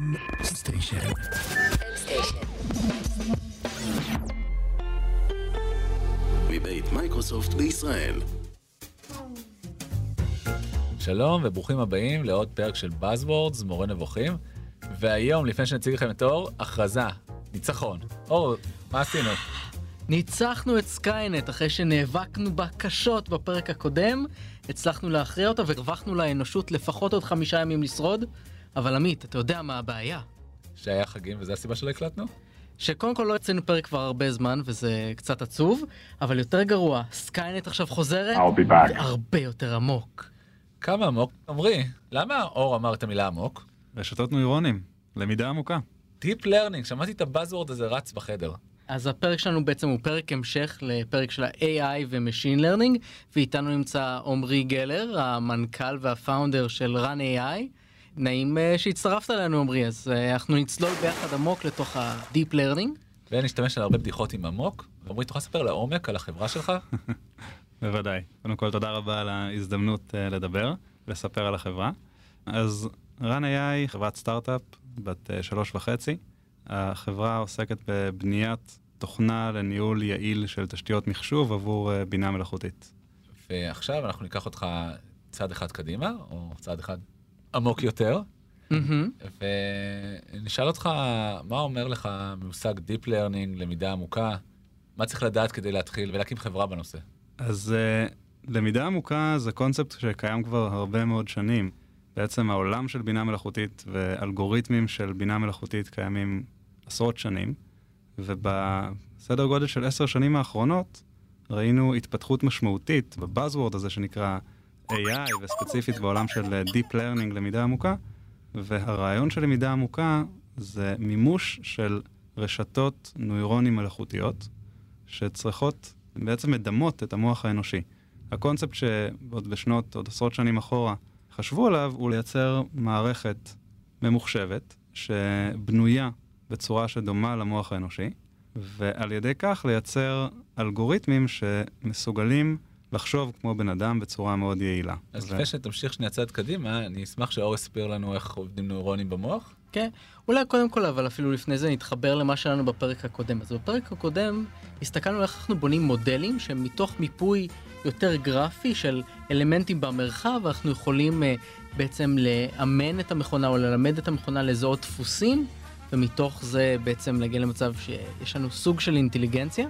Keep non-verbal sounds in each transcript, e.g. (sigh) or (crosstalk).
M Station. מבית מייקרוסופט בישראל. שלום וברוכים הבאים לעוד פרק של Buzzwords, מורה נבוכים. והיום, לפני שנציג לכם את אור, הכרזה, ניצחון. אור, מה עשינו? ניצחנו את Skynet אחרי שנאבקנו בה קשות בפרק הקודם, הצלחנו להכריע אותה והרווחנו לאנושות לפחות עוד חמישה ימים לשרוד. אבל עמית, אתה יודע מה הבעיה? שהיה חגים וזה הסיבה שלא הקלטנו? שקודם כל לא יצאנו פרק כבר הרבה זמן וזה קצת עצוב, אבל יותר גרוע, Skynet עכשיו חוזרת, והרבה יותר עמוק. כמה עמוק? עמרי, למה אור אמר את המילה עמוק? רשתות נוירונים, למידה עמוקה. Deep Learning, שמעתי את ה buzzword הזה רץ בחדר. אז הפרק שלנו בעצם הוא פרק המשך לפרק של ה-AI ו-Machine Learning, ואיתנו נמצא עמרי גלר, המנכ"ל וה founder של run AI. נעים אה, שהצטרפת אלינו עמרי, אז אה, אנחנו נצלול ביחד עמוק לתוך ה-Deep Learning. ונשתמש על הרבה בדיחות עם עמוק. עמרי, תוכל לספר לעומק על החברה שלך? (laughs) בוודאי. קודם כל, תודה רבה על ההזדמנות uh, לדבר, לספר על החברה. אז run AI, חברת סטארט-אפ, בת שלוש וחצי. החברה עוסקת בבניית תוכנה לניהול יעיל של תשתיות מחשוב עבור בינה מלאכותית. ועכשיו אנחנו ניקח אותך צעד אחד קדימה, או צעד אחד עמוק יותר, מהמם. ונשאל אותך, מה אומר לך מושג Deep Learning, למידה עמוקה? מה צריך לדעת כדי להתחיל ולהקים חברה בנושא? אז uh, למידה עמוקה זה קונספט שקיים כבר הרבה מאוד שנים. בעצם העולם של בינה מלאכותית ואלגוריתמים של בינה מלאכותית קיימים עשרות שנים, ובסדר גודל של עשר שנים האחרונות ראינו התפתחות משמעותית בבאזוורד הזה שנקרא AI, וספציפית בעולם של אה, Deep Learning, למידה עמוקה, והרעיון של למידה עמוקה זה מימוש של רשתות נוירונים מלאכותיות, שצריכות, בעצם מדמות את המוח האנושי. הקונספט שעוד בשנות, עוד עשרות שנים אחורה, חשבו עליו הוא לייצר מערכת ממוחשבת, שבנויה בצורה שדומה למוח האנושי, ועל ידי כך לייצר אלגוריתמים שמסוגלים לחשוב כמו בן אדם בצורה מאוד יעילה. אז ו- לפני שתמשיך שנייה צעד קדימה, אני אשמח שאור יסביר לנו איך עובדים נוירונים במוח. כן, אולי קודם כל, אבל אפילו לפני זה נתחבר למה שלנו בפרק הקודם. אז בפרק הקודם הסתכלנו איך אנחנו בונים מודלים שהם מתוך מיפוי יותר גרפי של אלמנטים במרחב, אנחנו יכולים uh, בעצם לאמן את המכונה או ללמד את המכונה לזהות דפוסים, ומתוך זה בעצם להגיע למצב שיש לנו סוג של אינטליגנציה.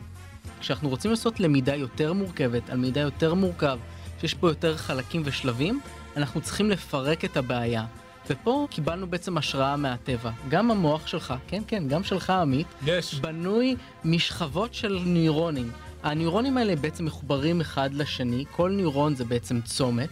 כשאנחנו רוצים לעשות למידה יותר מורכבת, על מידע יותר מורכב, שיש פה יותר חלקים ושלבים, אנחנו צריכים לפרק את הבעיה. ופה קיבלנו בעצם השראה מהטבע. גם המוח שלך, כן כן, גם שלך עמית, יש. בנוי משכבות של נוירונים. הנוירונים האלה בעצם מחוברים אחד לשני, כל נוירון זה בעצם צומת,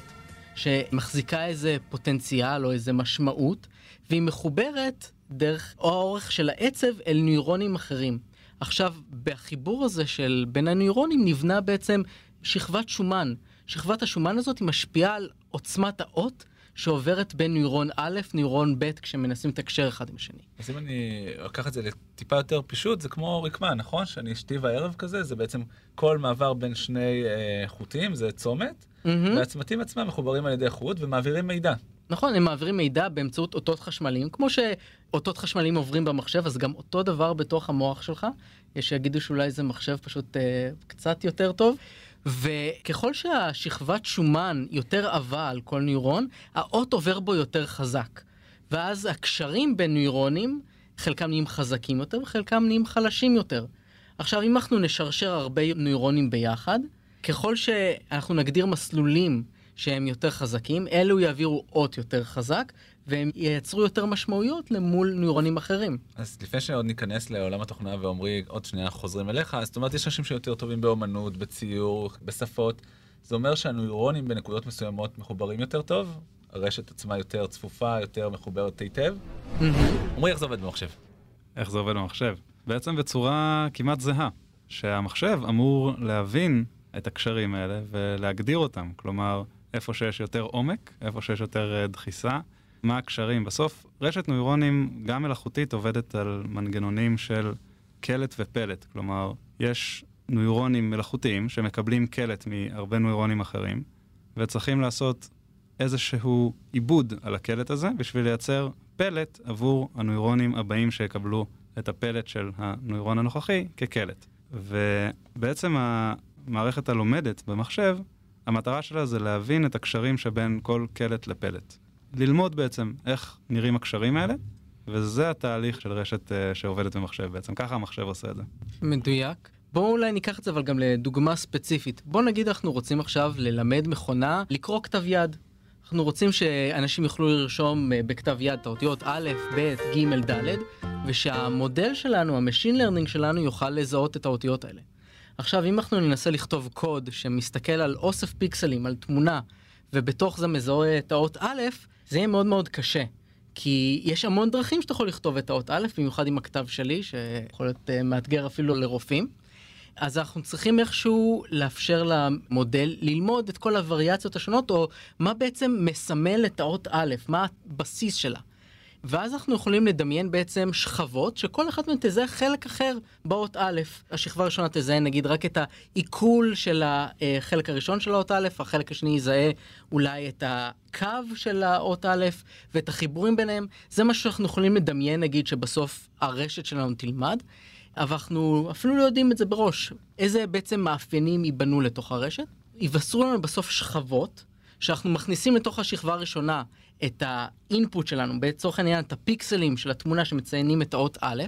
שמחזיקה איזה פוטנציאל או איזה משמעות, והיא מחוברת דרך האורך של העצב אל נוירונים אחרים. עכשיו, בחיבור הזה של בין הנוירונים נבנה בעצם שכבת שומן. שכבת השומן הזאת משפיעה על עוצמת האות שעוברת בין נוירון א', נוירון ב', כשמנסים לתקשר אחד עם השני. אז אם אני אקח את זה לטיפה יותר פישוט, זה כמו רקמה, נכון? שאני אשתי בערב כזה, זה בעצם כל מעבר בין שני אה, חוטים, זה צומת, מהמם. והצמתים עצמם מחוברים על ידי חוט ומעבירים מידע. נכון, הם מעבירים מידע באמצעות אותות חשמליים, כמו שאותות חשמליים עוברים במחשב, אז גם אותו דבר בתוך המוח שלך. יש שיגידו שאולי זה מחשב פשוט אה, קצת יותר טוב. וככל שהשכבת שומן יותר עבה על כל נוירון, האות עובר בו יותר חזק. ואז הקשרים בין נוירונים, חלקם נהיים חזקים יותר וחלקם נהיים חלשים יותר. עכשיו, אם אנחנו נשרשר הרבה נוירונים ביחד, ככל שאנחנו נגדיר מסלולים שהם יותר חזקים, אלו יעבירו אות יותר חזק, והם ייצרו יותר משמעויות למול נוירונים אחרים. אז לפני שעוד ניכנס לעולם התוכנה ועמרי, עוד שנייה חוזרים אליך, אז זאת אומרת, יש אנשים שיותר טובים באומנות, בציור, בשפות. זה אומר שהנוירונים בנקודות מסוימות מחוברים יותר טוב, הרשת עצמה יותר צפופה, יותר מחוברת היטב. עמרי, איך זה עובד במחשב? איך זה עובד במחשב? בעצם בצורה כמעט זהה, שהמחשב אמור להבין את הקשרים האלה ולהגדיר אותם. כלומר, איפה שיש יותר עומק, איפה שיש יותר אה, דחיסה, מה הקשרים. בסוף, רשת נוירונים, גם מלאכותית, עובדת על מנגנונים של קלט ופלט. כלומר, יש נוירונים מלאכותיים שמקבלים קלט מהרבה נוירונים אחרים, וצריכים לעשות איזשהו עיבוד על הקלט הזה בשביל לייצר פלט עבור הנוירונים הבאים שיקבלו את הפלט של הנוירון הנוכחי כקלט. ובעצם המערכת הלומדת במחשב, המטרה שלה זה להבין את הקשרים שבין כל קלט לפלט. ללמוד בעצם איך נראים הקשרים האלה, וזה התהליך של רשת uh, שעובדת במחשב בעצם, ככה המחשב עושה את זה. מדויק. בואו אולי ניקח את זה אבל גם לדוגמה ספציפית. בואו נגיד אנחנו רוצים עכשיו ללמד מכונה לקרוא כתב יד. אנחנו רוצים שאנשים יוכלו לרשום אה, בכתב יד את האותיות א', ב', ג', ד', ושהמודל שלנו, ה machine learning שלנו, יוכל לזהות את האותיות האלה. עכשיו, אם אנחנו ננסה לכתוב קוד שמסתכל על אוסף פיקסלים, על תמונה, ובתוך זה מזהה את האות א', זה יהיה מאוד מאוד קשה. כי יש המון דרכים שאתה יכול לכתוב את האות א', במיוחד עם הכתב שלי, שיכול להיות אה, מאתגר אפילו לרופאים. אז אנחנו צריכים איכשהו לאפשר למודל ללמוד את כל הווריאציות השונות, או מה בעצם מסמל את האות א', מה הבסיס שלה. ואז אנחנו יכולים לדמיין בעצם שכבות שכל אחת מהן תזהה חלק אחר באות א'. השכבה הראשונה תזהה נגיד רק את העיכול של החלק הראשון של האות א', החלק השני יזהה אולי את הקו של האות א' ואת החיבורים ביניהם. זה מה שאנחנו יכולים לדמיין נגיד שבסוף הרשת שלנו תלמד. אבל אנחנו אפילו לא יודעים את זה בראש. איזה בעצם מאפיינים ייבנו לתוך הרשת? ייווסרו לנו בסוף שכבות שאנחנו מכניסים לתוך השכבה הראשונה את האינפוט שלנו, לצורך העניין את הפיקסלים של התמונה שמציינים את האות א',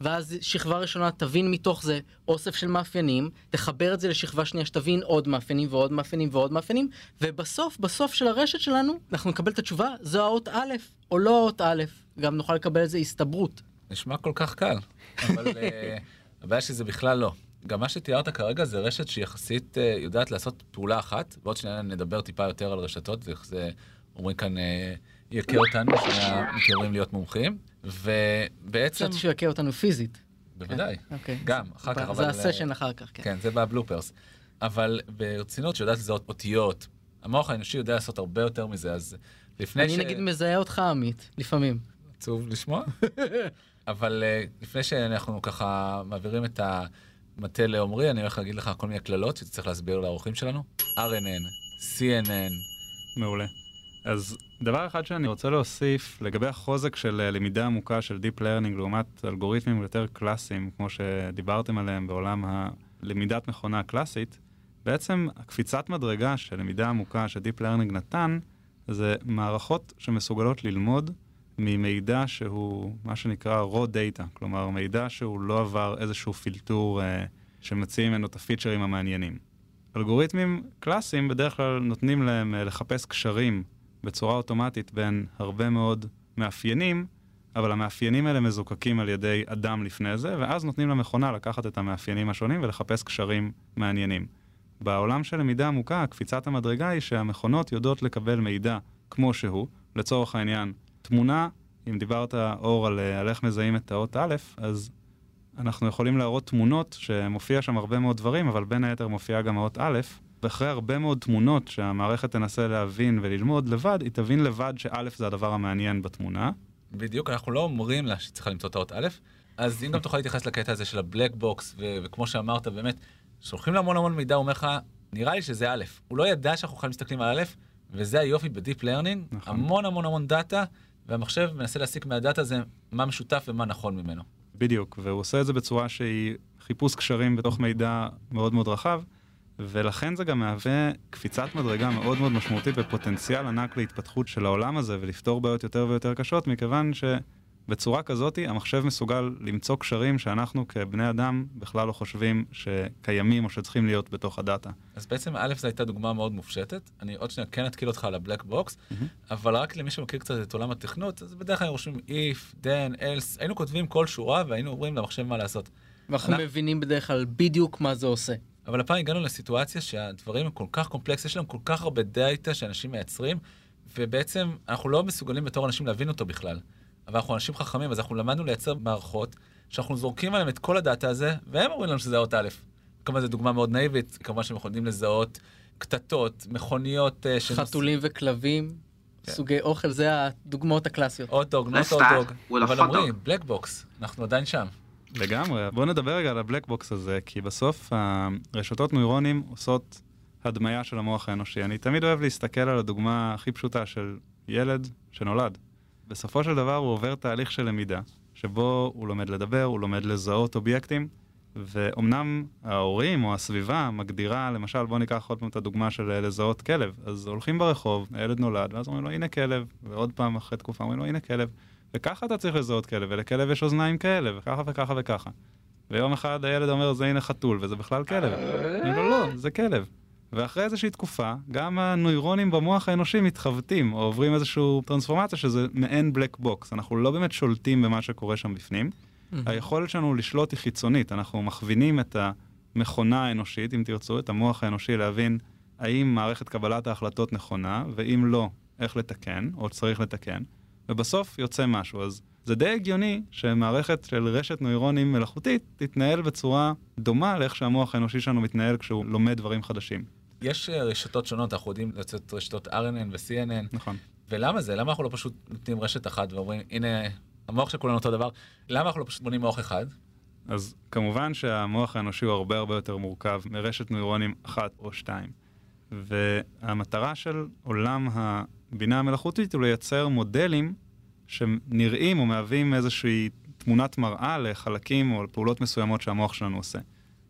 ואז שכבה ראשונה תבין מתוך זה אוסף של מאפיינים, תחבר את זה לשכבה שנייה שתבין עוד מאפיינים ועוד מאפיינים ועוד מאפיינים, ובסוף, בסוף של הרשת שלנו, אנחנו נקבל את התשובה, זו האות א', או לא האות א', גם נוכל לקבל איזה הסתברות. נשמע כל כך קל, אבל uh, הבעיה שזה בכלל לא. גם מה שתיארת כרגע זה רשת שיחסית uh, יודעת לעשות פעולה אחת, ועוד שניה נדבר טיפה יותר על רשתות, זה, זה אומרים כאן, אה, יכה אותנו, שמתיימרים להיות מומחים, ובעצם... חשבתי שהוא יכה אותנו פיזית. בוודאי, כן, אוקיי. גם, אחר כך, אבל... זה הסשן אחר כך, כן. כן, זה בבלופרס. אבל ברצינות שיודעת לזהות אותיות, המוח האנושי יודע לעשות הרבה יותר מזה, אז לפני ש... אני נגיד מזהה אותך, עמית, לפעמים. עצוב לשמוע, (laughs) אבל לפני שאנחנו ככה מעבירים את המטה לעומרי, אני הולך להגיד לך כל מיני קללות שצריך להסביר לאורחים שלנו. RNN, CNN. מעולה. אז דבר אחד שאני רוצה להוסיף לגבי החוזק של אה, למידה עמוקה של Deep Learning לעומת אלגוריתמים יותר קלאסיים, כמו שדיברתם עליהם בעולם הלמידת מכונה הקלאסית, בעצם הקפיצת מדרגה של למידה עמוקה ש-Deep Learning נתן, זה מערכות שמסוגלות ללמוד ממידע שהוא מה שנקרא raw data, כלומר מידע שהוא לא עבר איזשהו פילטור אה, שמציעים ממנו את הפיצ'רים המעניינים. אלגוריתמים קלאסיים בדרך כלל נותנים להם אה, לחפש קשרים בצורה אוטומטית בין הרבה מאוד מאפיינים, אבל המאפיינים האלה מזוקקים על ידי אדם לפני זה, ואז נותנים למכונה לקחת את המאפיינים השונים ולחפש קשרים מעניינים. בעולם של למידה עמוקה, קפיצת המדרגה היא שהמכונות יודעות לקבל מידע כמו שהוא, לצורך העניין, תמונה, אם דיברת אור על, על איך מזהים את האות א', אז אנחנו יכולים להראות תמונות שמופיע שם הרבה מאוד דברים, אבל בין היתר מופיעה גם האות א', ואחרי הרבה מאוד תמונות שהמערכת תנסה להבין וללמוד לבד, היא תבין לבד שא' זה הדבר המעניין בתמונה. בדיוק, אנחנו לא אומרים לה שהיא צריכה למצוא את האות א', אז אם גם תוכל להתייחס לקטע הזה של הבלק בוקס, וכמו שאמרת, באמת, שולחים לה המון המון מידע, הוא אומר לך, נראה לי שזה א', הוא לא ידע שאנחנו בכלל מסתכלים על א', וזה היופי ב deep learning, נכון. המון המון המון דאטה, והמחשב מנסה להסיק מהדאטה הזה מה משותף ומה נכון ממנו. בדיוק, והוא עושה את זה בצורה שהיא חיפוש קשרים בתוך מידע מאוד מאוד רחב. ולכן זה גם מהווה קפיצת מדרגה מאוד מאוד משמעותית ופוטנציאל ענק להתפתחות של העולם הזה ולפתור בעיות יותר ויותר קשות, מכיוון שבצורה כזאת המחשב מסוגל למצוא קשרים שאנחנו כבני אדם בכלל לא חושבים שקיימים או שצריכים להיות בתוך הדאטה. אז בעצם א' זו הייתה דוגמה מאוד מופשטת, אני עוד שניה כן אתקיל אותך על ה black box, mm-hmm. אבל רק למי שמכיר קצת את עולם התכנות, אז בדרך כלל היינו רושמים if, then, else, היינו כותבים כל שורה והיינו אומרים למחשב מה לעשות. ואנחנו אנחנו... מבינים בדרך כלל בדיוק מה זה עושה. אבל הפעם הגענו לסיטואציה שהדברים הם כל כך קומפלקס, יש להם כל כך הרבה דאטה שאנשים מייצרים, ובעצם אנחנו לא מסוגלים בתור אנשים להבין אותו בכלל. אבל אנחנו אנשים חכמים, אז אנחנו למדנו לייצר מערכות שאנחנו זורקים עליהם את כל הדאטה הזה, והם אומרים לנו שזה אות א'. כמובן זו דוגמה מאוד נאיבית, כמובן שהם יכולים לזהות קטטות, מכוניות... אה, חתולים שנוס... וכלבים, כן. סוגי אוכל, זה הדוגמאות הקלאסיות. hot dog, not hot dog. אבל אומרים, black box, אנחנו עדיין שם. לגמרי. בואו נדבר רגע על ה black box הזה, כי בסוף הרשתות נוירונים עושות הדמיה של המוח האנושי. אני תמיד אוהב להסתכל על הדוגמה הכי פשוטה של ילד שנולד. בסופו של דבר הוא עובר תהליך של למידה, שבו הוא לומד לדבר, הוא לומד לזהות אובייקטים, ואומנם ההורים או הסביבה מגדירה, למשל, בואו ניקח עוד פעם את הדוגמה של לזהות כלב. אז הולכים ברחוב, הילד נולד, ואז אומרים לו, הנה כלב, ועוד פעם אחרי תקופה אומרים לו, הנה כלב. וככה אתה צריך לזהות כלב, ולכלב יש אוזניים כאלה, וככה וככה וככה. ויום אחד הילד אומר, זה הנה חתול, וזה בכלל כלב. אני אומר, לא, זה כלב. ואחרי איזושהי תקופה, גם הנוירונים במוח האנושי מתחבטים, או עוברים איזושהי טרנספורמציה שזה מעין black box. אנחנו לא באמת שולטים במה שקורה שם בפנים. היכולת שלנו לשלוט היא חיצונית, אנחנו מכווינים את המכונה האנושית, אם תרצו, את המוח האנושי להבין האם מערכת קבלת ההחלטות נכונה, ואם לא, איך לתקן, או צריך לתקן, ובסוף יוצא משהו. אז זה די הגיוני שמערכת של רשת נוירונים מלאכותית תתנהל בצורה דומה לאיך שהמוח האנושי שלנו מתנהל כשהוא לומד דברים חדשים. יש אה, רשתות שונות, אנחנו יודעים לצאת רשתות RNN ו-CNN. נכון. ולמה זה? למה אנחנו לא פשוט נותנים רשת אחת ואומרים, הנה, המוח של כולנו אותו דבר, למה אנחנו לא פשוט בונים מוח אחד? אז כמובן שהמוח האנושי הוא הרבה הרבה יותר מורכב מרשת נוירונים אחת או שתיים. והמטרה של עולם הבינה המלאכותית הוא לייצר מודלים שנראים או מהווים איזושהי תמונת מראה לחלקים או לפעולות מסוימות שהמוח שלנו עושה.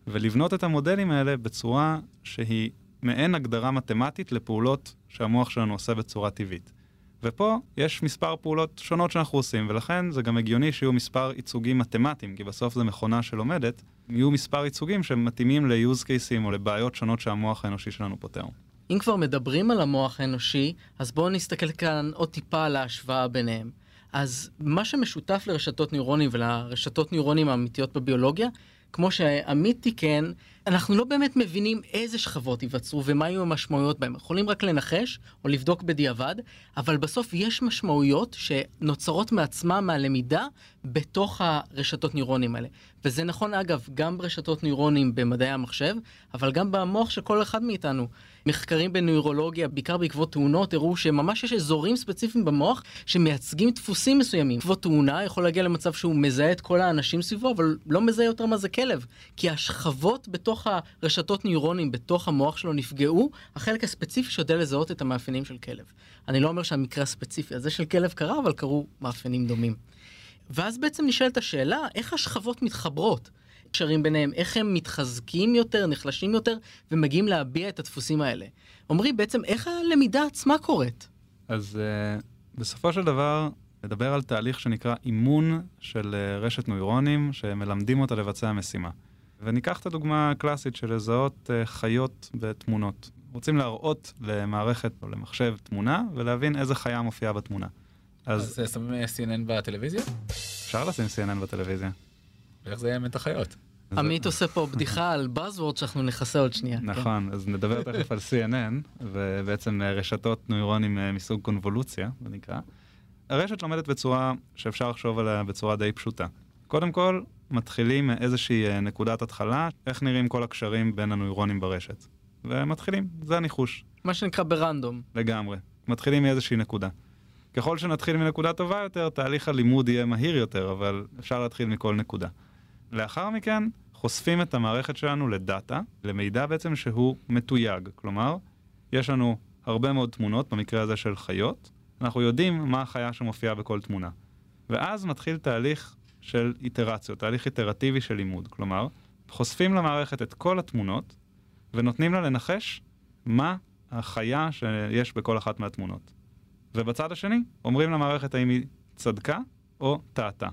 ולבנות את המודלים האלה בצורה שהיא מעין הגדרה מתמטית לפעולות שהמוח שלנו עושה בצורה טבעית. ופה יש מספר פעולות שונות שאנחנו עושים, ולכן זה גם הגיוני שיהיו מספר ייצוגים מתמטיים, כי בסוף זו מכונה שלומדת, יהיו מספר ייצוגים שמתאימים ל-use cases או לבעיות שונות שהמוח האנושי שלנו פותר. אם כבר מדברים על המוח האנושי, אז בואו נסתכל כאן עוד טיפה על ההשוואה ביניהם. אז מה שמשותף לרשתות נוירונים ולרשתות נוירונים האמיתיות בביולוגיה, כמו שעמית תיקן, אנחנו לא באמת מבינים איזה שכבות ייווצרו ומה יהיו המשמעויות בהם. יכולים רק לנחש או לבדוק בדיעבד, אבל בסוף יש משמעויות שנוצרות מעצמה מהלמידה בתוך הרשתות נוירונים האלה. וזה נכון אגב גם ברשתות נוירונים במדעי המחשב, אבל גם במוח של כל אחד מאיתנו. מחקרים בנוירולוגיה, בעיקר בעקבות תאונות, הראו שממש יש אזורים ספציפיים במוח שמייצגים דפוסים מסוימים. בעקבות תאונה יכול להגיע למצב שהוא מזהה את כל האנשים סביבו, אבל לא מזהה יותר מה זה כלב. כי השכבות בתוך הרשתות נוירונים, בתוך המוח שלו נפגעו, החלק הספציפי שיודע לזהות את המאפיינים של כלב. אני לא אומר שהמקרה הספציפי הזה של כלב קרה, אבל קרו מאפיינים דומים. ואז בעצם נשאלת השאלה, איך השכבות מתחברות? קשרים ביניהם, איך הם מתחזקים יותר, נחלשים יותר, ומגיעים להביע את הדפוסים האלה. עמרי, בעצם איך הלמידה עצמה קורית? אז uh, בסופו של דבר, נדבר על תהליך שנקרא אימון של uh, רשת נוירונים, שמלמדים אותה לבצע משימה. וניקח את הדוגמה הקלאסית של לזהות uh, חיות בתמונות. רוצים להראות למערכת או למחשב תמונה, ולהבין איזה חיה מופיעה בתמונה. אז, אז שמים CNN בטלוויזיה? אפשר לשים CNN בטלוויזיה. ואיך זה יהיה מת החיות? עמית עושה פה בדיחה על Buzzword שאנחנו נכסה עוד שנייה. נכון, אז נדבר תכף על CNN, ובעצם אה, רשתות נוירונים אה, מסוג קונבולוציה, זה נקרא. הרשת לומדת בצורה שאפשר לחשוב עליה בצורה די פשוטה. קודם כל, מתחילים מאיזושהי אה, נקודת התחלה, איך נראים כל הקשרים בין הנוירונים ברשת. ומתחילים, זה הניחוש. מה שנקרא ברנדום. לגמרי. מתחילים מאיזושהי נקודה. ככל שנתחיל מנקודה טובה יותר, תהליך הלימוד יהיה מהיר יותר, אבל אפשר להתחיל מכל נקודה. לאחר מכן, חושפים את המערכת שלנו לדאטה, למידע בעצם שהוא מתויג. כלומר, יש לנו הרבה מאוד תמונות, במקרה הזה של חיות, אנחנו יודעים מה החיה שמופיעה בכל תמונה. ואז מתחיל תהליך של איטרציות, תהליך איטרטיבי של לימוד. כלומר, חושפים למערכת את כל התמונות, ונותנים לה לנחש מה החיה שיש בכל אחת מהתמונות. ובצד השני, אומרים למערכת האם היא צדקה או טעתה.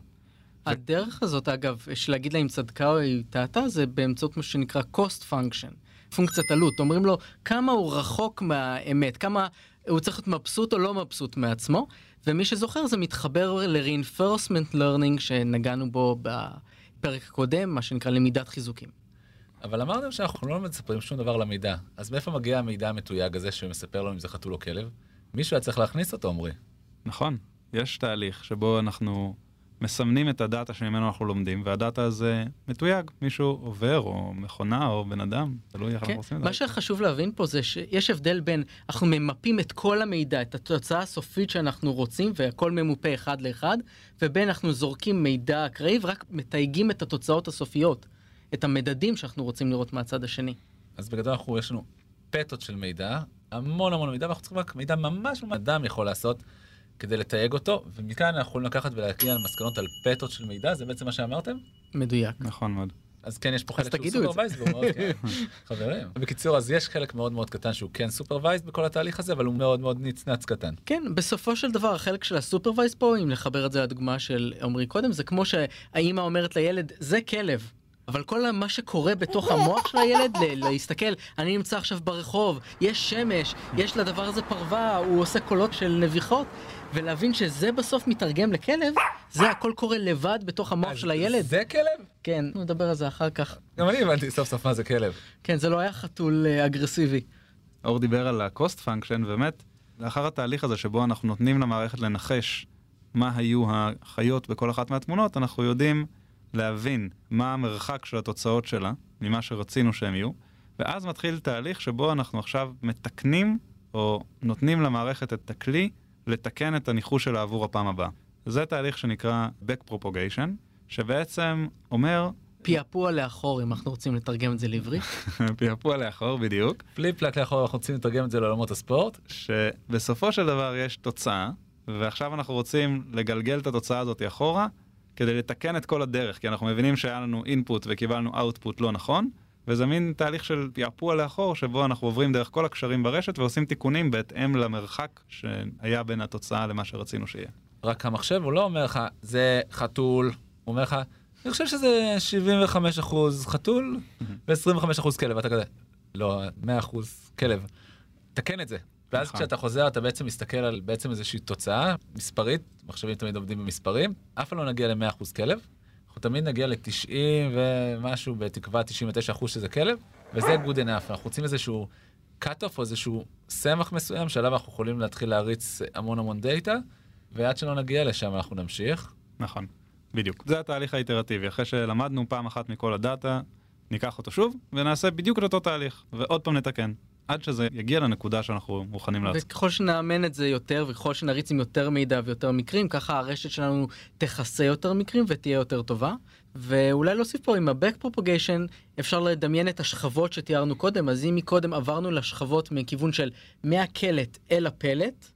הדרך הזאת, אגב, של להגיד לה אם צדקה או היא טעתה, זה באמצעות מה שנקרא cost function, פונקציית עלות. אומרים לו כמה הוא רחוק מהאמת, כמה הוא צריך להיות מבסוט או לא מבסוט מעצמו, ומי שזוכר זה מתחבר ל-reinforcement learning שנגענו בו בפרק הקודם, מה שנקרא למידת חיזוקים. אבל אמרתם שאנחנו לא מספרים שום דבר למידע, אז מאיפה מגיע המידע המתויג הזה שמספר לנו אם זה חתול או כלב? מישהו היה צריך להכניס אותו, עמרי. נכון, יש תהליך שבו אנחנו מסמנים את הדאטה שממנו אנחנו לומדים, והדאטה הזה מתויג, מישהו עובר, או מכונה, או בן אדם, תלוי איך כן. אנחנו עושים את מה זה. שחשוב להבין פה זה שיש הבדל בין אנחנו ממפים את כל המידע, את התוצאה הסופית שאנחנו רוצים, והכל ממופה אחד לאחד, ובין אנחנו זורקים מידע אקראי ורק מתייגים את התוצאות הסופיות, את המדדים שאנחנו רוצים לראות מהצד השני. אז בגדול אנחנו, יש לנו פטות של מידע, המון המון מידע, ואנחנו צריכים רק מידע ממש ממש אדם יכול לעשות כדי לתייג אותו, ומכאן אנחנו יכולים לקחת ולהגיע למסקנות על פטות של מידע, זה בעצם מה שאמרתם? מדויק. נכון מאוד. אז כן, יש פה חלק שהוא. supervised, והוא מאוד, כן, (laughs) חברים. בקיצור, אז יש חלק מאוד מאוד קטן שהוא כן supervised בכל התהליך הזה, אבל הוא מאוד מאוד נצנץ קטן. כן, בסופו של דבר החלק של ה supervised פה, אם לחבר את זה לדוגמה של עמרי קודם, זה כמו שהאימא אומרת לילד, זה כלב. אבל כל מה שקורה בתוך המוח של הילד, ל- להסתכל, אני נמצא עכשיו ברחוב, יש שמש, יש לדבר הזה פרווה, הוא עושה קולות של נביחות, ולהבין שזה בסוף מתרגם לכלב, זה הכל קורה לבד בתוך המוח של הילד. זה כלב? כן, נדבר על זה אחר כך. גם אני הבנתי סוף סוף מה זה כלב. כן, זה לא היה חתול אה, אגרסיבי. אור דיבר על ה-cost function, באמת, לאחר התהליך הזה שבו אנחנו נותנים למערכת לנחש מה היו החיות בכל אחת מהתמונות, אנחנו יודעים להבין מה המרחק של התוצאות שלה ממה שרצינו שהם יהיו, ואז מתחיל תהליך שבו אנחנו עכשיו מתקנים או נותנים למערכת את הכלי לתקן את הניחוש שלה עבור הפעם הבאה. זה תהליך שנקרא back propagation, שבעצם אומר, פעפוע לאחור, אם אנחנו רוצים לתרגם את זה לעברית. (laughs) פעפוע לאחור בדיוק, פליפ פלק לאחור, אנחנו רוצים לתרגם את זה לעולמות הספורט. שבסופו של דבר יש תוצאה, ועכשיו אנחנו רוצים לגלגל את התוצאה הזאת אחורה, כדי לתקן את כל הדרך, כי אנחנו מבינים שהיה לנו input וקיבלנו output לא נכון, וזה מין תהליך של פעפוע לאחור, שבו אנחנו עוברים דרך כל הקשרים ברשת ועושים תיקונים בהתאם למרחק שהיה בין התוצאה למה שרצינו שיהיה. רק המחשב הוא לא אומר לך, זה חתול, הוא אומר לך, אני חושב שזה 75 אחוז חתול ו-25 אחוז כלב, אתה כזה, לא, 100 אחוז כלב. תקן את זה. ואז נכון. כשאתה חוזר אתה בעצם מסתכל על בעצם איזושהי תוצאה מספרית, מחשבים תמיד עובדים במספרים, אף פעם לא נגיע ל-100 אחוז כלב, אנחנו תמיד נגיע ל-90 ומשהו, בתקווה 99 אחוז שזה כלב, וזה good enough, אנחנו רוצים איזשהו cut off או איזשהו סמך מסוים שעליו אנחנו יכולים להתחיל להריץ המון המון דאטה, ועד שלא נגיע לשם אנחנו נמשיך. נכון, בדיוק. זה התהליך האיטרטיבי, אחרי שלמדנו פעם אחת מכל הדאטה, ניקח אותו שוב, ונעשה בדיוק את אותו תהליך, ועוד פעם נתקן, עד שזה יגיע לנקודה שאנחנו מוכנים לעשות. וככל שנאמן את זה יותר וככל שנריץ עם יותר מידע ויותר מקרים ככה הרשת שלנו תכסה יותר מקרים ותהיה יותר טובה. ואולי להוסיף פה עם ה-back propagation אפשר לדמיין את השכבות שתיארנו קודם אז אם מקודם עברנו לשכבות מכיוון של מהקלט אל הפלט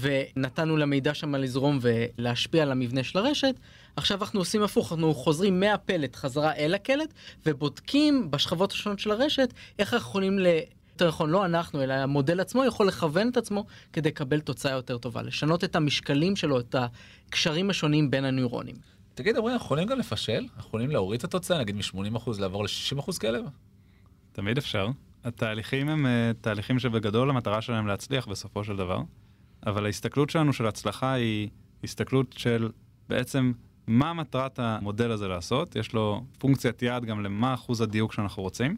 ונתנו למידע שם לזרום ולהשפיע על המבנה של הרשת עכשיו אנחנו עושים הפוך אנחנו חוזרים מהפלט חזרה אל הקלט ובודקים בשכבות השונות של הרשת איך אנחנו יכולים. יותר נכון לא אנחנו אלא המודל עצמו יכול לכוון את עצמו כדי לקבל תוצאה יותר טובה לשנות את המשקלים שלו את הקשרים השונים בין הנוירונים. תגיד, אומרים, אנחנו יכולים גם לפשל? אנחנו יכולים להוריד את התוצאה, נגיד מ-80% לעבור ל-60% כלב? תמיד אפשר. התהליכים הם אה, תהליכים שבגדול המטרה שלהם להצליח בסופו של דבר, אבל ההסתכלות שלנו של הצלחה היא הסתכלות של בעצם מה מטרת המודל הזה לעשות, יש לו פונקציית יעד גם למה אחוז הדיוק שאנחנו רוצים,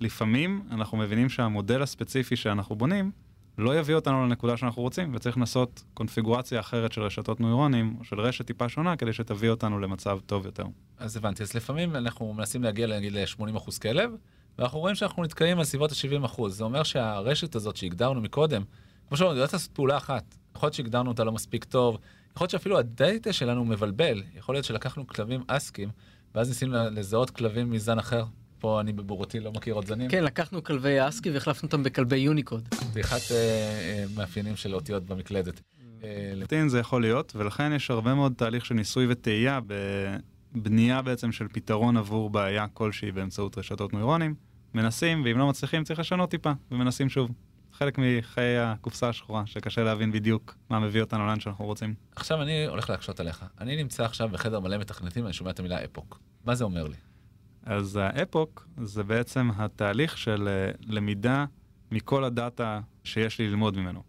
ולפעמים אנחנו מבינים שהמודל הספציפי שאנחנו בונים לא יביא אותנו לנקודה שאנחנו רוצים, וצריך לנסות קונפיגורציה אחרת של רשתות נוירונים, או של רשת טיפה שונה, כדי שתביא אותנו למצב טוב יותר. אז הבנתי, אז לפעמים אנחנו מנסים להגיע נגיד ל-80% כלב, ואנחנו רואים שאנחנו נתקעים על סביבות ה-70%. זה אומר שהרשת הזאת שהגדרנו מקודם, כמו שאומרים, יודעת לעשות פעולה אחת. יכול להיות שהגדרנו אותה לא מספיק טוב, יכול להיות שאפילו הדאטה שלנו מבלבל, יכול להיות שלקחנו כלבים אסקים, ואז ניסינו לזהות כלבים מזן אחר. פה אני בבורותי לא מכיר עוד זנים. כן לקחנו כלבי אסקי והחלפנו אותם בכלבי יוניקוד. בדיחת אה, אה, מאפיינים של אותיות במקלדת. אה, לחלוטין זה יכול להיות, ולכן יש הרבה מאוד תהליך של ניסוי וטעייה בבנייה בעצם של פתרון עבור בעיה כלשהי באמצעות רשתות נוירונים. מנסים, ואם לא מצליחים צריך לשנות טיפה, ומנסים שוב. חלק מחיי הקופסה השחורה, שקשה להבין בדיוק מה מביא אותנו לאן שאנחנו רוצים. עכשיו אני הולך להקשות עליך. אני נמצא עכשיו בחדר מלא מתכנתים ואני שומע את המילה אפוק. מה זה אומר לי? אז האפוק זה בעצם התהליך של אה, למידה מכל הדאטה שיש לי ללמוד ממנו.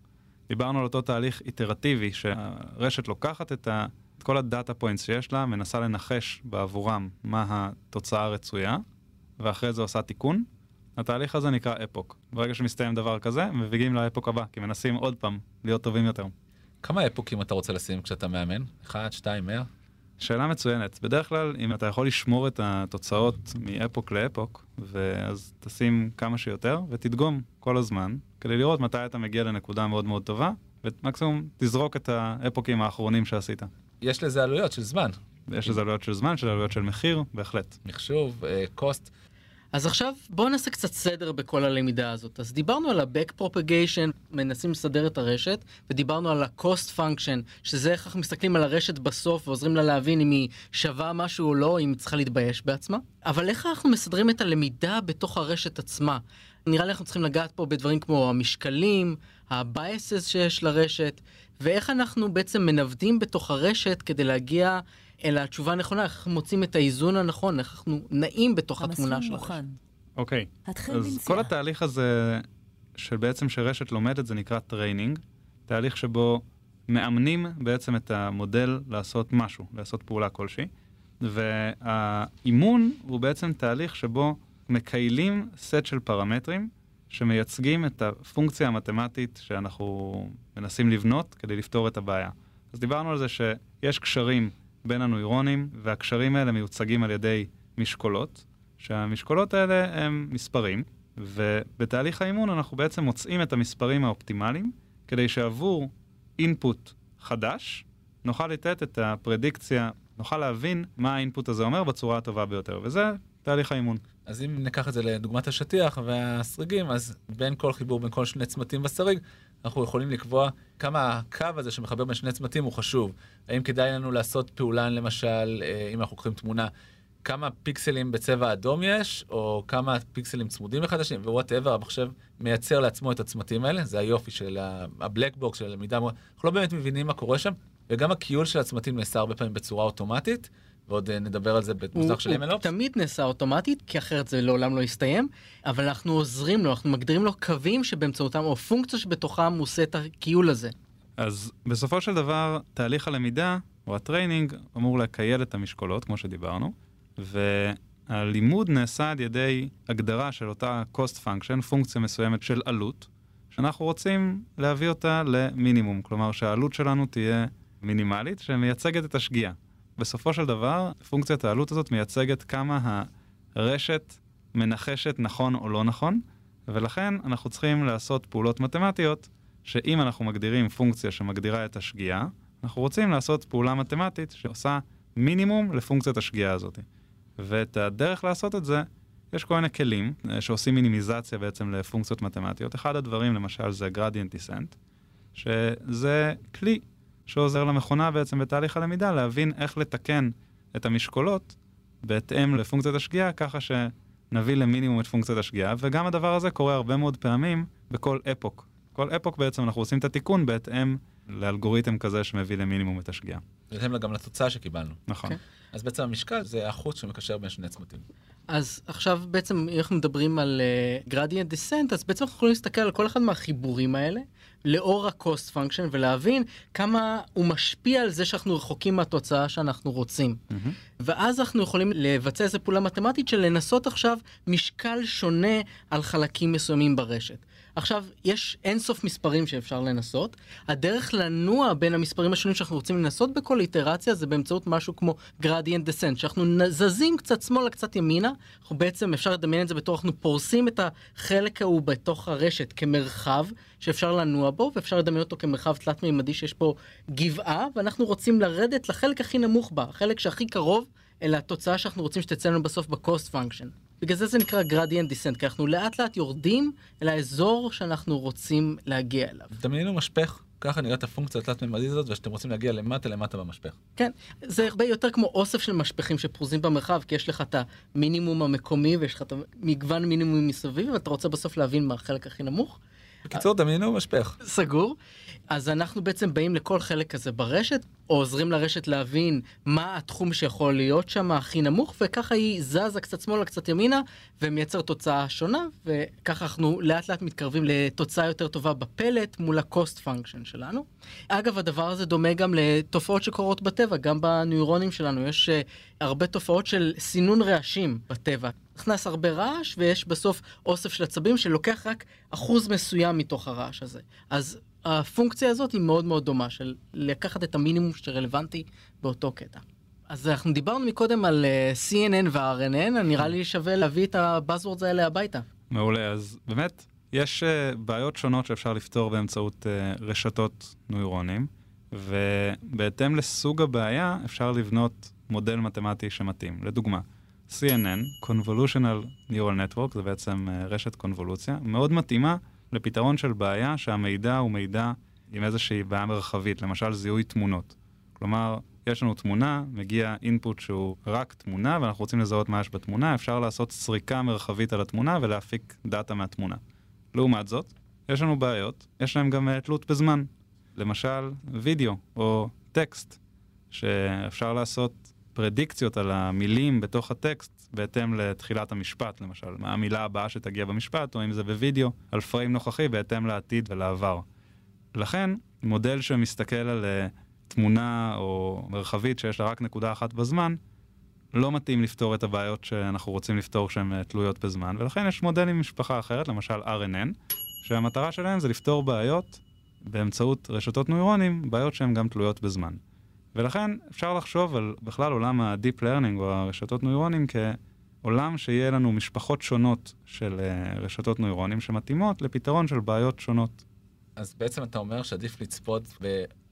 דיברנו על אותו תהליך איטרטיבי שהרשת לוקחת את, ה, את כל ה data points שיש לה, מנסה לנחש בעבורם מה התוצאה הרצויה, ואחרי זה עושה תיקון. התהליך הזה נקרא epoch. ברגע שמסתיים דבר כזה, מביאים ל epoch הבא, כי מנסים עוד פעם להיות טובים יותר. כמה אפוקים אתה רוצה לשים כשאתה מאמן? 1, 2, 100? שאלה מצוינת. בדרך כלל, אם אתה יכול לשמור את התוצאות מ epoch ל epoch, ואז תשים כמה שיותר, ותדגום כל הזמן, כדי לראות מתי אתה מגיע לנקודה מאוד מאוד טובה, ומקסימום תזרוק את האפוקים האחרונים שעשית. יש לזה עלויות של זמן. יש לזה עלויות של זמן, של עלויות של מחיר, בהחלט. מחשוב, קוסט. אז עכשיו בואו נעשה קצת סדר בכל הלמידה הזאת. אז דיברנו על ה-back propagation, מנסים לסדר את הרשת, ודיברנו על ה-cost function, שזה איך אנחנו מסתכלים על הרשת בסוף ועוזרים לה להבין אם היא שווה משהו או לא, אם היא צריכה להתבייש בעצמה. אבל איך אנחנו מסדרים את הלמידה בתוך הרשת עצמה? נראה לי אנחנו צריכים לגעת פה בדברים כמו המשקלים, ה-biases שיש לרשת, ואיך אנחנו בעצם מנווטים בתוך הרשת כדי להגיע אל התשובה הנכונה, איך אנחנו מוצאים את האיזון הנכון, איך אנחנו נעים בתוך התמונה של הרשת. אוקיי, נתחיל אז בבסיס. כל התהליך הזה, של בעצם שרשת לומדת, זה נקרא training. תהליך שבו מאמנים בעצם את המודל לעשות משהו, לעשות פעולה כלשהי. והאימון הוא בעצם תהליך שבו מקיילים סט של פרמטרים שמייצגים את הפונקציה המתמטית שאנחנו מנסים לבנות כדי לפתור את הבעיה. אז דיברנו על זה שיש קשרים בין הנוירונים, והקשרים האלה מיוצגים על ידי משקולות, שהמשקולות האלה הם מספרים, ובתהליך האימון אנחנו בעצם מוצאים את המספרים האופטימליים, כדי שעבור אינפוט חדש, נוכל לתת את הפרדיקציה, נוכל להבין מה ה input הזה אומר בצורה הטובה ביותר, וזה תהליך האימון. אז אם ניקח את זה לדוגמת השטיח והסריגים, אז בין כל חיבור, בין כל שני צמתים בסריג, אנחנו יכולים לקבוע כמה הקו הזה שמחבר בין שני צמתים הוא חשוב. האם כדאי לנו לעשות פעולה, למשל, אה, אם אנחנו לוקחים תמונה, כמה פיקסלים בצבע אדום יש, או כמה פיקסלים צמודים אחד לשני, whatever, המחשב מייצר לעצמו את הצמתים האלה, זה היופי של ה black box, של הלמידה, אנחנו לא באמת מבינים מה קורה שם, וגם הכיול של הצמתים נעשה הרבה פעמים בצורה אוטומטית, ועוד אה, נדבר על זה בהמשך של הוא, הוא MLOps. תמיד נעשה אוטומטית, כי אחרת זה לעולם לא יסתיים, אבל אנחנו עוזרים לו, אנחנו מגדירים לו קווים שבאמצעותם, או פונקציות שבתוכם הוא עושה את הכיול הזה. אז בסופו של דבר, תהליך הלמידה, או ה training, אמור לכייל את המשקולות, כמו שדיברנו, והלימוד נעשה על ידי הגדרה של אותה cost function, פונקציה מסוימת של עלות, שאנחנו רוצים להביא אותה למינימום, כלומר שהעלות שלנו תהיה מינימלית, שמייצגת את השגיאה. בסופו של דבר, פונקציית העלות הזאת מייצגת כמה הרשת מנחשת נכון או לא נכון, ולכן אנחנו צריכים לעשות פעולות מתמטיות, שאם אנחנו מגדירים פונקציה שמגדירה את השגיאה, אנחנו רוצים לעשות פעולה מתמטית שעושה מינימום לפונקציית השגיאה הזאת. ואת הדרך לעשות את זה, יש כל מיני כלים אה, שעושים מינימיזציה בעצם לפונקציות מתמטיות. אחד הדברים למשל זה gradient descent, שזה כלי שעוזר למכונה בעצם בתהליך הלמידה להבין איך לתקן את המשקולות בהתאם לפונקציית השגיאה, ככה שנביא למינימום את פונקציית השגיאה, וגם הדבר הזה קורה הרבה מאוד פעמים בכל אפוק. כל אפוק בעצם אנחנו עושים את התיקון בהתאם לאלגוריתם כזה שמביא למינימום את השגיאה. בהתאם גם לתוצאה שקיבלנו. נכון. כן. אז בעצם המשקל זה החוט שמקשר בין שני צמתים. אז עכשיו בעצם אם אנחנו מדברים על uh, gradient descent אז בעצם אנחנו יכולים להסתכל על כל אחד מהחיבורים האלה לאור ה-cost function ולהבין כמה הוא משפיע על זה שאנחנו רחוקים מהתוצאה שאנחנו רוצים. מהמם. ואז אנחנו יכולים לבצע איזה פעולה מתמטית של לנסות עכשיו משקל שונה על חלקים מסוימים ברשת. עכשיו, יש אינסוף מספרים שאפשר לנסות. הדרך לנוע בין המספרים השונים שאנחנו רוצים לנסות בכל איטרציה זה באמצעות משהו כמו gradient descent, שאנחנו זזים קצת שמאלה, קצת ימינה. אנחנו בעצם, אפשר לדמיין את זה בתור, אנחנו פורסים את החלק ההוא בתוך הרשת כמרחב שאפשר לנוע בו, ואפשר לדמיין אותו כמרחב תלת-מימדי שיש פה גבעה, ואנחנו רוצים לרדת לחלק הכי נמוך בה, החלק שהכי קרוב אל התוצאה שאנחנו רוצים שתצא לנו בסוף ב-cost function. בגלל זה זה נקרא gradient descent, כי אנחנו לאט לאט יורדים אל האזור שאנחנו רוצים להגיע אליו. דמיינו משפך, ככה נראית הפונקציה התלת-ממדית הזאת, ושאתם רוצים להגיע למטה למטה במשפך. כן, זה הרבה יותר כמו אוסף של משפכים שפרוזים במרחב, כי יש לך את המינימום המקומי ויש לך את המגוון מינימום מסביב, ואתה רוצה בסוף להבין מה החלק הכי נמוך. בקיצור, דמיינו משפך. סגור. אז אנחנו בעצם באים לכל חלק כזה ברשת, או עוזרים לרשת להבין מה התחום שיכול להיות שם הכי נמוך, וככה היא זזה קצת שמאלה, קצת ימינה, ומייצר תוצאה שונה, וככה אנחנו לאט לאט מתקרבים לתוצאה יותר טובה בפלט מול ה-cost function שלנו. אגב, הדבר הזה דומה גם לתופעות שקורות בטבע, גם בנוירונים שלנו יש uh, הרבה תופעות של סינון רעשים בטבע. נכנס הרבה רעש ויש בסוף אוסף של עצבים שלוקח רק אחוז מסוים מתוך הרעש הזה. אז הפונקציה הזאת היא מאוד מאוד דומה של לקחת את המינימום שרלוונטי באותו קטע. אז אנחנו דיברנו מקודם על אה, CNN ו-RNN, נראה לי שווה להביא את הבאזוורדס האלה הביתה. מעולה, אז באמת, יש uh, בעיות שונות שאפשר לפתור באמצעות uh, רשתות נוירונים, ובהתאם לסוג הבעיה אפשר לבנות מודל מתמטי שמתאים. לדוגמה, CNN, Convolutional Neural Network, זה בעצם אה, רשת קונבולוציה, מאוד מתאימה לפתרון של בעיה שהמידע הוא מידע עם איזושהי בעיה מרחבית, למשל זיהוי תמונות. כלומר, יש לנו תמונה, מגיע אינפוט שהוא רק תמונה, ואנחנו רוצים לזהות מה יש בתמונה, אפשר לעשות סריקה מרחבית על התמונה ולהפיק דאטה מהתמונה. לעומת זאת, יש לנו בעיות, יש להם גם uh, תלות בזמן. למשל, וידאו או טקסט, שאפשר לעשות פרדיקציות על המילים בתוך הטקסט בהתאם לתחילת המשפט, למשל, מה המילה הבאה שתגיע במשפט, או אם זה בווידאו, על פריים נוכחי בהתאם לעתיד ולעבר. לכן, מודל שמסתכל על uh, תמונה או מרחבית שיש לה רק נקודה אחת בזמן, לא מתאים לפתור את הבעיות שאנחנו רוצים לפתור שהן uh, תלויות בזמן, ולכן יש מודלים עם משפחה אחרת, למשל RNN, שהמטרה שלהם זה לפתור בעיות באמצעות רשתות נוירונים, בעיות שהן גם תלויות בזמן. ולכן אפשר לחשוב על בכלל עולם ה-Deep Learning או הרשתות נוירונים כעולם שיהיה לנו משפחות שונות של uh, רשתות נוירונים שמתאימות לפתרון של בעיות שונות. אז בעצם אתה אומר שעדיף לצפות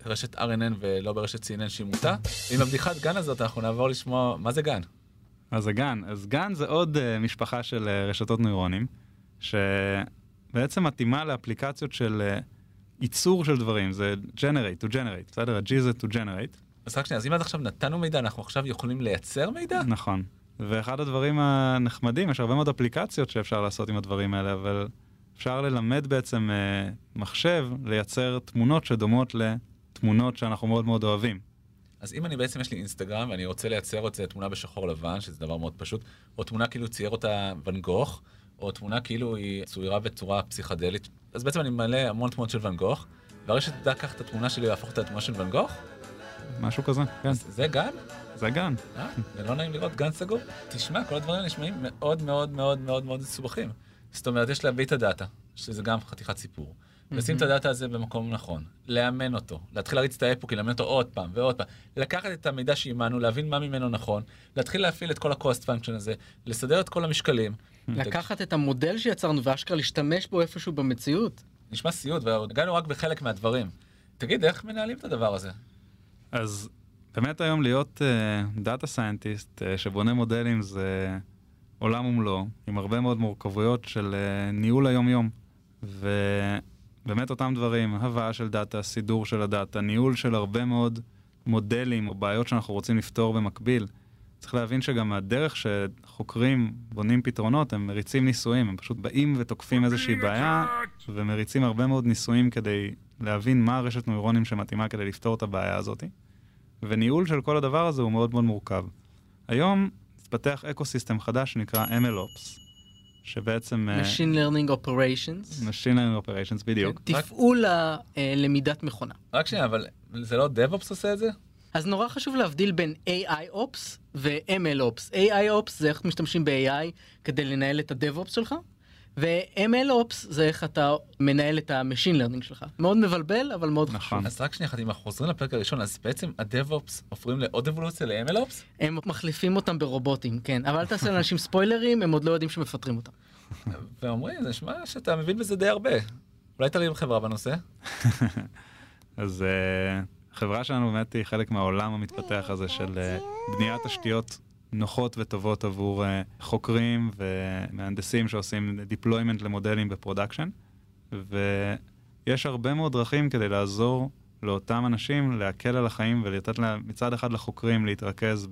ברשת RNN ולא ברשת CNN שהיא מוטה? עם הבדיחת גן הזאת אנחנו נעבור לשמוע מה זה גן. אז זה גן. אז גן זה עוד uh, משפחה של uh, רשתות נוירונים, שבעצם מתאימה לאפליקציות של uh, ייצור של דברים, זה generate to generate, בסדר? ה-G זה to generate. אז רק שנייה, אז אם עד עכשיו נתנו מידע, אנחנו עכשיו יכולים לייצר מידע? נכון. ואחד הדברים הנחמדים, יש הרבה מאוד אפליקציות שאפשר לעשות עם הדברים האלה, אבל אפשר ללמד בעצם אה, מחשב לייצר תמונות שדומות לתמונות שאנחנו מאוד מאוד אוהבים. אז אם אני בעצם יש לי אינסטגרם ואני רוצה לייצר את זה תמונה בשחור לבן, שזה דבר מאוד פשוט, או תמונה כאילו צייר אותה ואן גוך, או תמונה כאילו היא צוירה בצורה פסיכדלית, אז בעצם אני מעלה המון תמונות של ואן גוך, והרשת תדע לקחת את התמונה שלי ולהפוך אותה לתמונה של ואן גוך? משהו כזה, כן. זה גן? זה גן. אה, זה לא נעים לראות גן סגור? תשמע, כל הדברים האלה נשמעים מאוד מאוד מאוד מאוד מאוד מסובכים. זאת אומרת, יש להביא את הדאטה, שזה גם חתיכת סיפור. לשים את הדאטה הזה במקום נכון, לאמן אותו, להתחיל להריץ את האפוקי, לאמן אותו עוד פעם ועוד פעם, לקחת את המידע שאימנו, להבין מה ממנו נכון, להתחיל להפעיל את כל ה-cost function הזה, לסדר את כל המשקלים. לקחת את המודל שיצרנו ואשכרה להשתמש בו איפשהו במציאות. נשמע סיוט, והגענו רק בחלק מהדברים. תגיד, איך מנהלים את הדבר הזה? אז באמת היום להיות data אה, scientist אה, שבונה מודלים זה עולם ומלואו, עם הרבה מאוד מורכבויות של אה, ניהול היום-יום. ובאמת אותם דברים, הבאה של דאטה, סידור של הדאטה, ניהול של הרבה מאוד מודלים או בעיות שאנחנו רוצים לפתור במקביל. צריך להבין שגם הדרך שחוקרים בונים פתרונות, הם מריצים ניסויים, הם פשוט באים ותוקפים איזושהי בעיה ומריצים הרבה מאוד ניסויים כדי להבין מה הרשת נוירונים שמתאימה כדי לפתור את הבעיה הזאת. וניהול של כל הדבר הזה הוא מאוד מאוד מורכב. היום התפתח ecosystem חדש שנקרא MLOps, שבעצם... אה, Machine Learning Operations. Machine Learning Operations, בדיוק. כן, תפעול הלמידת מכונה. רק שנייה, אבל זה לא DevOps עושה את זה? אז נורא חשוב להבדיל בין AI-Ops ו-ML-Ops. AI-Ops זה איך משתמשים ב-AI כדי לנהל את ה-DevOps שלך, ו-ML-Ops זה איך אתה מנהל את ה-Machine Learning שלך. מאוד מבלבל, אבל מאוד נכון. חשוב. אז רק שנייה אחת, אם אנחנו חוזרים לפרק הראשון, אז בעצם ה-DevOps עוברים לעוד אבולוציה ל-MLOps? הם מחליפים אותם ברובוטים, כן. אבל אל תעשה לאנשים ספוילרים, הם עוד לא יודעים שמפטרים אותם. (laughs) ואומרים, זה נשמע שאתה מבין בזה די הרבה. אולי תרים חברה בנושא? (laughs) אז אה, החברה שלנו באמת היא חלק מהעולם המתפתח הזה של אה, בניית תשתיות נוחות וטובות עבור אה, חוקרים ומהנדסים שעושים deployment למודלים ב production. ויש הרבה מאוד דרכים כדי לעזור לאותם אנשים להקל על החיים ולתת לה, מצד אחד לחוקרים להתרכז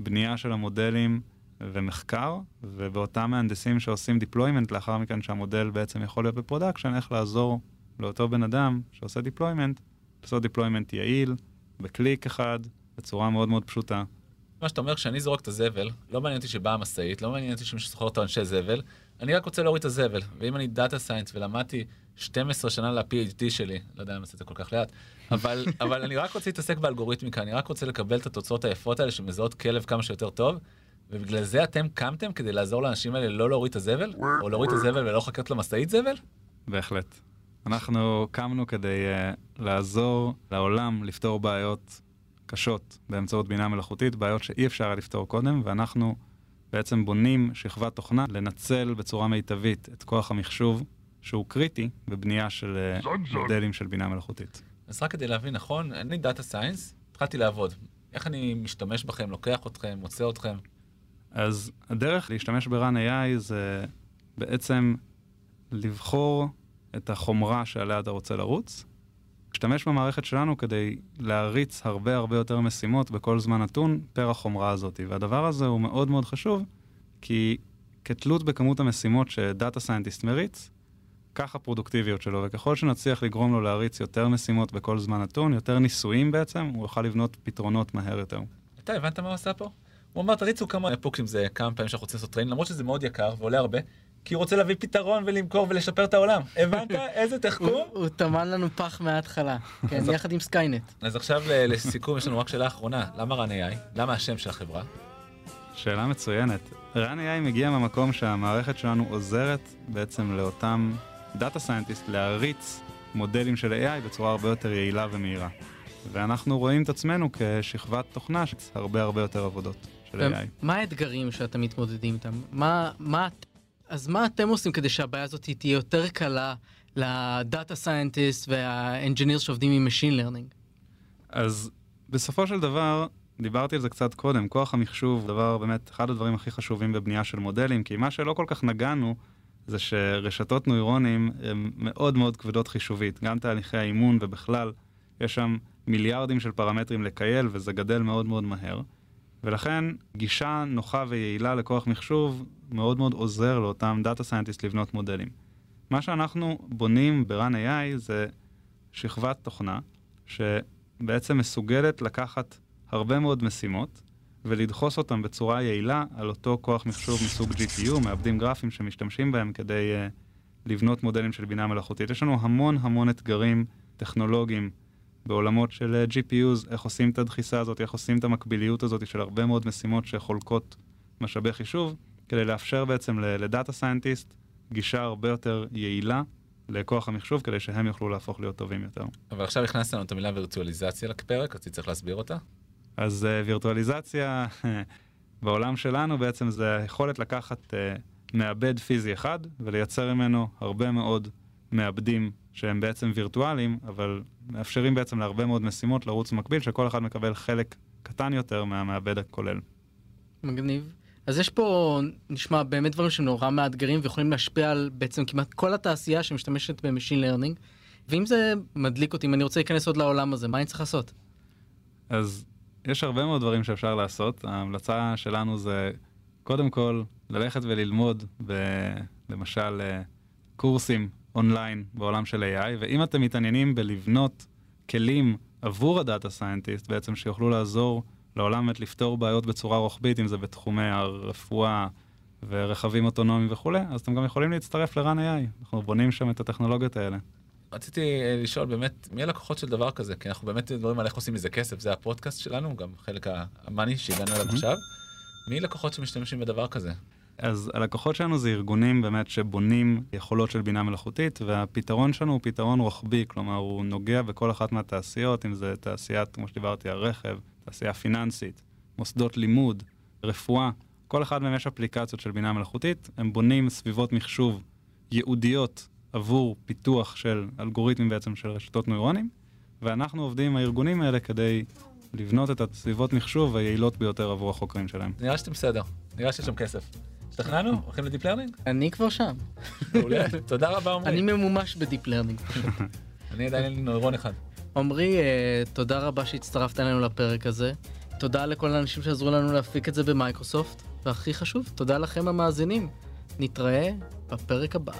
בבנייה של המודלים ומחקר, ובאותם מהנדסים שעושים deployment לאחר מכן שהמודל בעצם יכול להיות ב production, איך לעזור לאותו בן אדם שעושה deployment, לעשות deployment יעיל, בקליק אחד, בצורה מאוד מאוד פשוטה. מה שאתה אומר, כשאני זורק את הזבל, לא מעניין אותי שבאה משאית, לא מעניין אותי שמישהו זוכר אותו אנשי זבל, אני רק רוצה להוריד את הזבל. ואם אני data science ולמדתי 12 שנה ל-PhD שלי, לא יודע אם עשיתי את זה כל כך לאט, אבל, (laughs) אבל אני רק רוצה להתעסק באלגוריתמיקה, אני רק רוצה לקבל את התוצאות היפות האלה שמזהות כלב כמה שיותר טוב, ובגלל זה אתם קמתם כדי לעזור לאנשים האלה לא להוריד את הזבל, או להוריד את הזבל ולא לחכות למשאית זבל? בהחלט. אנחנו קמנו כדי uh, לעזור לעולם לפתור בעיות קשות באמצעות בינה מלאכותית, בעיות שאי אפשר היה לפתור קודם, ואנחנו בעצם בונים שכבת תוכנה לנצל בצורה מיטבית את כוח המחשוב, שהוא קריטי בבנייה של אה, מודלים של בינה מלאכותית. אז רק כדי להבין נכון, אני data science, התחלתי לעבוד. איך אני משתמש בכם, לוקח אתכם, מוצא אתכם? אז הדרך להשתמש ב-run AI זה בעצם לבחור את החומרה שעליה אתה רוצה לרוץ, להשתמש במערכת שלנו כדי להריץ הרבה הרבה יותר משימות בכל זמן נתון פר החומרה הזאת. והדבר הזה הוא מאוד מאוד חשוב, כי כתלות בכמות המשימות ש data scientist מריץ, כך הפרודוקטיביות שלו, וככל שנצליח לגרום לו להריץ יותר משימות בכל זמן נתון, יותר ניסויים בעצם, הוא יוכל לבנות פתרונות מהר יותר. אתה הבנת מה הוא עשה פה? הוא אמר תריצו כמה epochs ים זה כמה פעמים שאנחנו רוצים לעשות train, למרות שזה מאוד יקר ועולה הרבה, כי הוא רוצה להביא פתרון ולמכור ולשפר את העולם. הבנת? (laughs) איזה תחכום? הוא טמן לנו פח מההתחלה, (laughs) כן, יחד עם סקיינט. אז עכשיו ל- לסיכום יש לנו רק שאלה אחרונה, למה run AI? למה השם של החברה? שאלה מצוינת. run AI מגיע מהמקום שהמערכת שלנו עוזרת בעצם לאותם data scientist להריץ מודלים של AI בצורה הרבה יותר יעילה ומהירה. ואנחנו רואים את עצמנו כשכבת תוכנה של הרבה הרבה יותר עבודות של AI. מה האתגרים שאתם מתמודדים איתם? מה, מה, אז מה אתם עושים כדי שהבעיה הזאת תהיה יותר קלה ל data scientist וה engineers שעובדים עם Machine Learning? אז בסופו של דבר, דיברתי על זה קצת קודם, כוח המחשוב, דבר באמת, אחד הדברים הכי חשובים בבנייה של מודלים, כי מה שלא כל כך נגענו, זה שרשתות נוירונים הן מאוד מאוד כבדות חישובית, גם תהליכי האימון ובכלל, יש שם מיליארדים של פרמטרים לכייל וזה גדל מאוד מאוד מהר. ולכן גישה נוחה ויעילה לכוח מחשוב מאוד מאוד עוזר לאותם data scientist לבנות מודלים. מה שאנחנו בונים ב-run AI זה שכבת תוכנה שבעצם מסוגלת לקחת הרבה מאוד משימות ולדחוס אותם בצורה יעילה על אותו כוח מחשוב מסוג GPU, מעבדים גרפיים שמשתמשים בהם כדי uh, לבנות מודלים של בינה מלאכותית. יש לנו המון המון אתגרים טכנולוגיים בעולמות של uh, GPUs, איך עושים את הדחיסה הזאת, איך עושים את המקביליות הזאת של הרבה מאוד משימות שחולקות משאבי חישוב, כדי לאפשר בעצם לדאטה סיינטיסט גישה הרבה יותר יעילה לכוח המחשוב, כדי שהם יוכלו להפוך להיות טובים יותר. אבל עכשיו הכנסת לנו את המילה וירטואליזציה לפרק, אז צריך להסביר אותה. אז uh, וירטואליזציה (laughs) בעולם שלנו בעצם זה היכולת לקחת uh, מעבד פיזי אחד ולייצר ממנו הרבה מאוד מעבדים שהם בעצם וירטואליים, אבל מאפשרים בעצם להרבה מאוד משימות לרוץ במקביל, שכל אחד מקבל חלק קטן יותר מהמעבד הכולל. מגניב. אז יש פה, נשמע, באמת דברים שנורא מאתגרים ויכולים להשפיע על בעצם כמעט כל התעשייה שמשתמשת ב machine learning. ואם זה מדליק אותי, אם אני רוצה להיכנס עוד לעולם הזה, מה אני צריך לעשות? אז יש הרבה מאוד דברים שאפשר לעשות. ההמלצה שלנו זה קודם כל ללכת וללמוד ב, למשל אה, קורסים אונליין בעולם של AI, ואם אתם מתעניינים בלבנות כלים עבור הדאטה סיינטיסט, בעצם שיוכלו לעזור לעולם באמת לפתור בעיות בצורה רוחבית, אם זה בתחומי הרפואה ורכבים אוטונומיים וכולי, אז אתם גם יכולים להצטרף ל-run AI, אנחנו בונים שם את הטכנולוגיות האלה. רציתי אה, לשאול באמת, מי הלקוחות של דבר כזה? כי אנחנו באמת מדברים על איך עושים מזה כסף, זה הפודקאסט שלנו, גם חלק המאני שהגענו אליו עכשיו. מי לקוחות שמשתמשים בדבר כזה? אז הלקוחות שלנו זה ארגונים באמת שבונים יכולות של בינה מלאכותית, והפתרון שלנו הוא פתרון רוחבי, כלומר הוא נוגע בכל אחת מהתעשיות, אם זה תעשיית, כמו שדיברתי, הרכב, תעשייה פיננסית, מוסדות לימוד, רפואה, כל אחד מהם יש אפליקציות של בינה מלאכותית, הם בונים סביבות מחשוב ייעודיות עבור פיתוח של אלגוריתמים בעצם של רשתות נוירונים, ואנחנו עובדים עם הארגונים האלה כדי לבנות את הסביבות מחשוב היעילות ביותר עבור החוקרים שלהם. נראה שאתם בסדר, נראה שיש שם כסף. השתכנענו? הולכים ל deep learning? אני כבר שם. מעולה, תודה רבה עמרי. אני ממומש ב deep learning. אני עדיין אין לי נוירון אחד. עמרי, אה, תודה רבה שהצטרפת אלינו לפרק הזה. תודה לכל האנשים שעזרו לנו להפיק את זה במייקרוסופט, והכי חשוב, תודה לכם המאזינים. נתראה בפרק הבא.